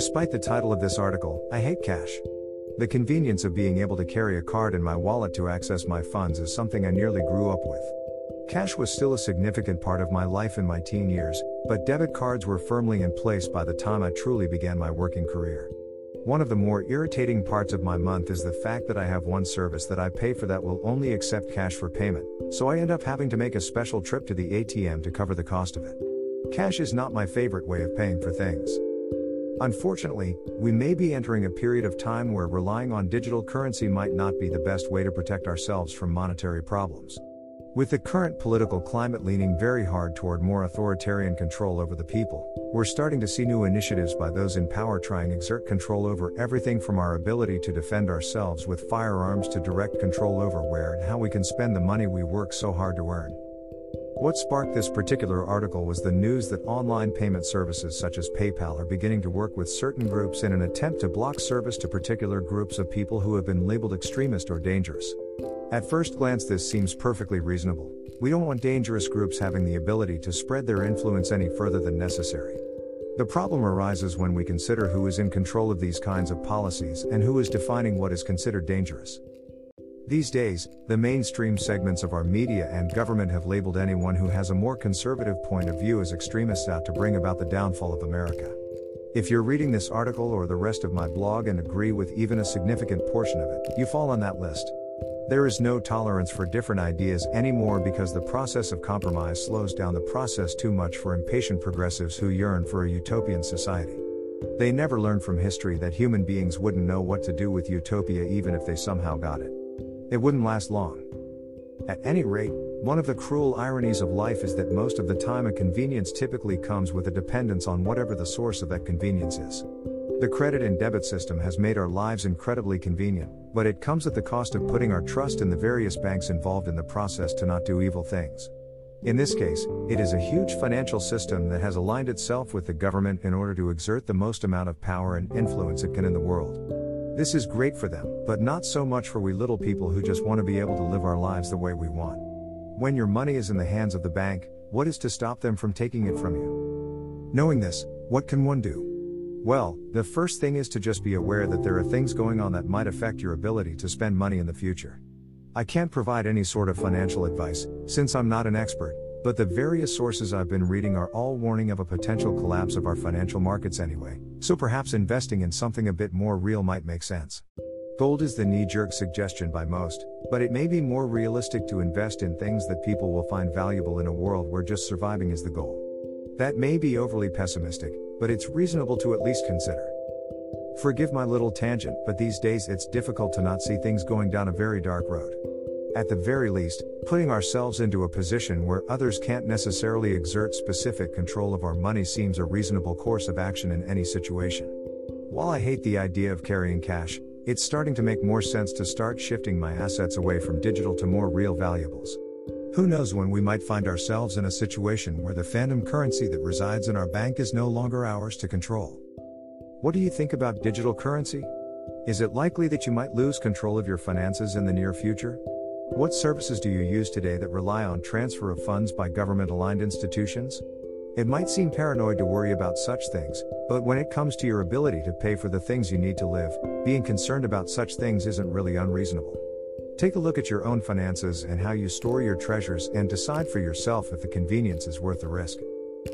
Despite the title of this article, I hate cash. The convenience of being able to carry a card in my wallet to access my funds is something I nearly grew up with. Cash was still a significant part of my life in my teen years, but debit cards were firmly in place by the time I truly began my working career. One of the more irritating parts of my month is the fact that I have one service that I pay for that will only accept cash for payment, so I end up having to make a special trip to the ATM to cover the cost of it. Cash is not my favorite way of paying for things. Unfortunately, we may be entering a period of time where relying on digital currency might not be the best way to protect ourselves from monetary problems. With the current political climate leaning very hard toward more authoritarian control over the people, we're starting to see new initiatives by those in power trying exert control over everything from our ability to defend ourselves with firearms to direct control over where and how we can spend the money we work so hard to earn. What sparked this particular article was the news that online payment services such as PayPal are beginning to work with certain groups in an attempt to block service to particular groups of people who have been labeled extremist or dangerous. At first glance, this seems perfectly reasonable. We don't want dangerous groups having the ability to spread their influence any further than necessary. The problem arises when we consider who is in control of these kinds of policies and who is defining what is considered dangerous. These days, the mainstream segments of our media and government have labeled anyone who has a more conservative point of view as extremists out to bring about the downfall of America. If you're reading this article or the rest of my blog and agree with even a significant portion of it, you fall on that list. There is no tolerance for different ideas anymore because the process of compromise slows down the process too much for impatient progressives who yearn for a utopian society. They never learned from history that human beings wouldn't know what to do with utopia even if they somehow got it. It wouldn't last long. At any rate, one of the cruel ironies of life is that most of the time a convenience typically comes with a dependence on whatever the source of that convenience is. The credit and debit system has made our lives incredibly convenient, but it comes at the cost of putting our trust in the various banks involved in the process to not do evil things. In this case, it is a huge financial system that has aligned itself with the government in order to exert the most amount of power and influence it can in the world. This is great for them, but not so much for we little people who just want to be able to live our lives the way we want. When your money is in the hands of the bank, what is to stop them from taking it from you? Knowing this, what can one do? Well, the first thing is to just be aware that there are things going on that might affect your ability to spend money in the future. I can't provide any sort of financial advice, since I'm not an expert, but the various sources I've been reading are all warning of a potential collapse of our financial markets anyway, so perhaps investing in something a bit more real might make sense. Gold is the knee jerk suggestion by most, but it may be more realistic to invest in things that people will find valuable in a world where just surviving is the goal. That may be overly pessimistic, but it's reasonable to at least consider. Forgive my little tangent, but these days it's difficult to not see things going down a very dark road. At the very least, putting ourselves into a position where others can't necessarily exert specific control of our money seems a reasonable course of action in any situation. While I hate the idea of carrying cash, it's starting to make more sense to start shifting my assets away from digital to more real valuables. Who knows when we might find ourselves in a situation where the phantom currency that resides in our bank is no longer ours to control. What do you think about digital currency? Is it likely that you might lose control of your finances in the near future? What services do you use today that rely on transfer of funds by government aligned institutions? It might seem paranoid to worry about such things, but when it comes to your ability to pay for the things you need to live, being concerned about such things isn't really unreasonable. Take a look at your own finances and how you store your treasures and decide for yourself if the convenience is worth the risk.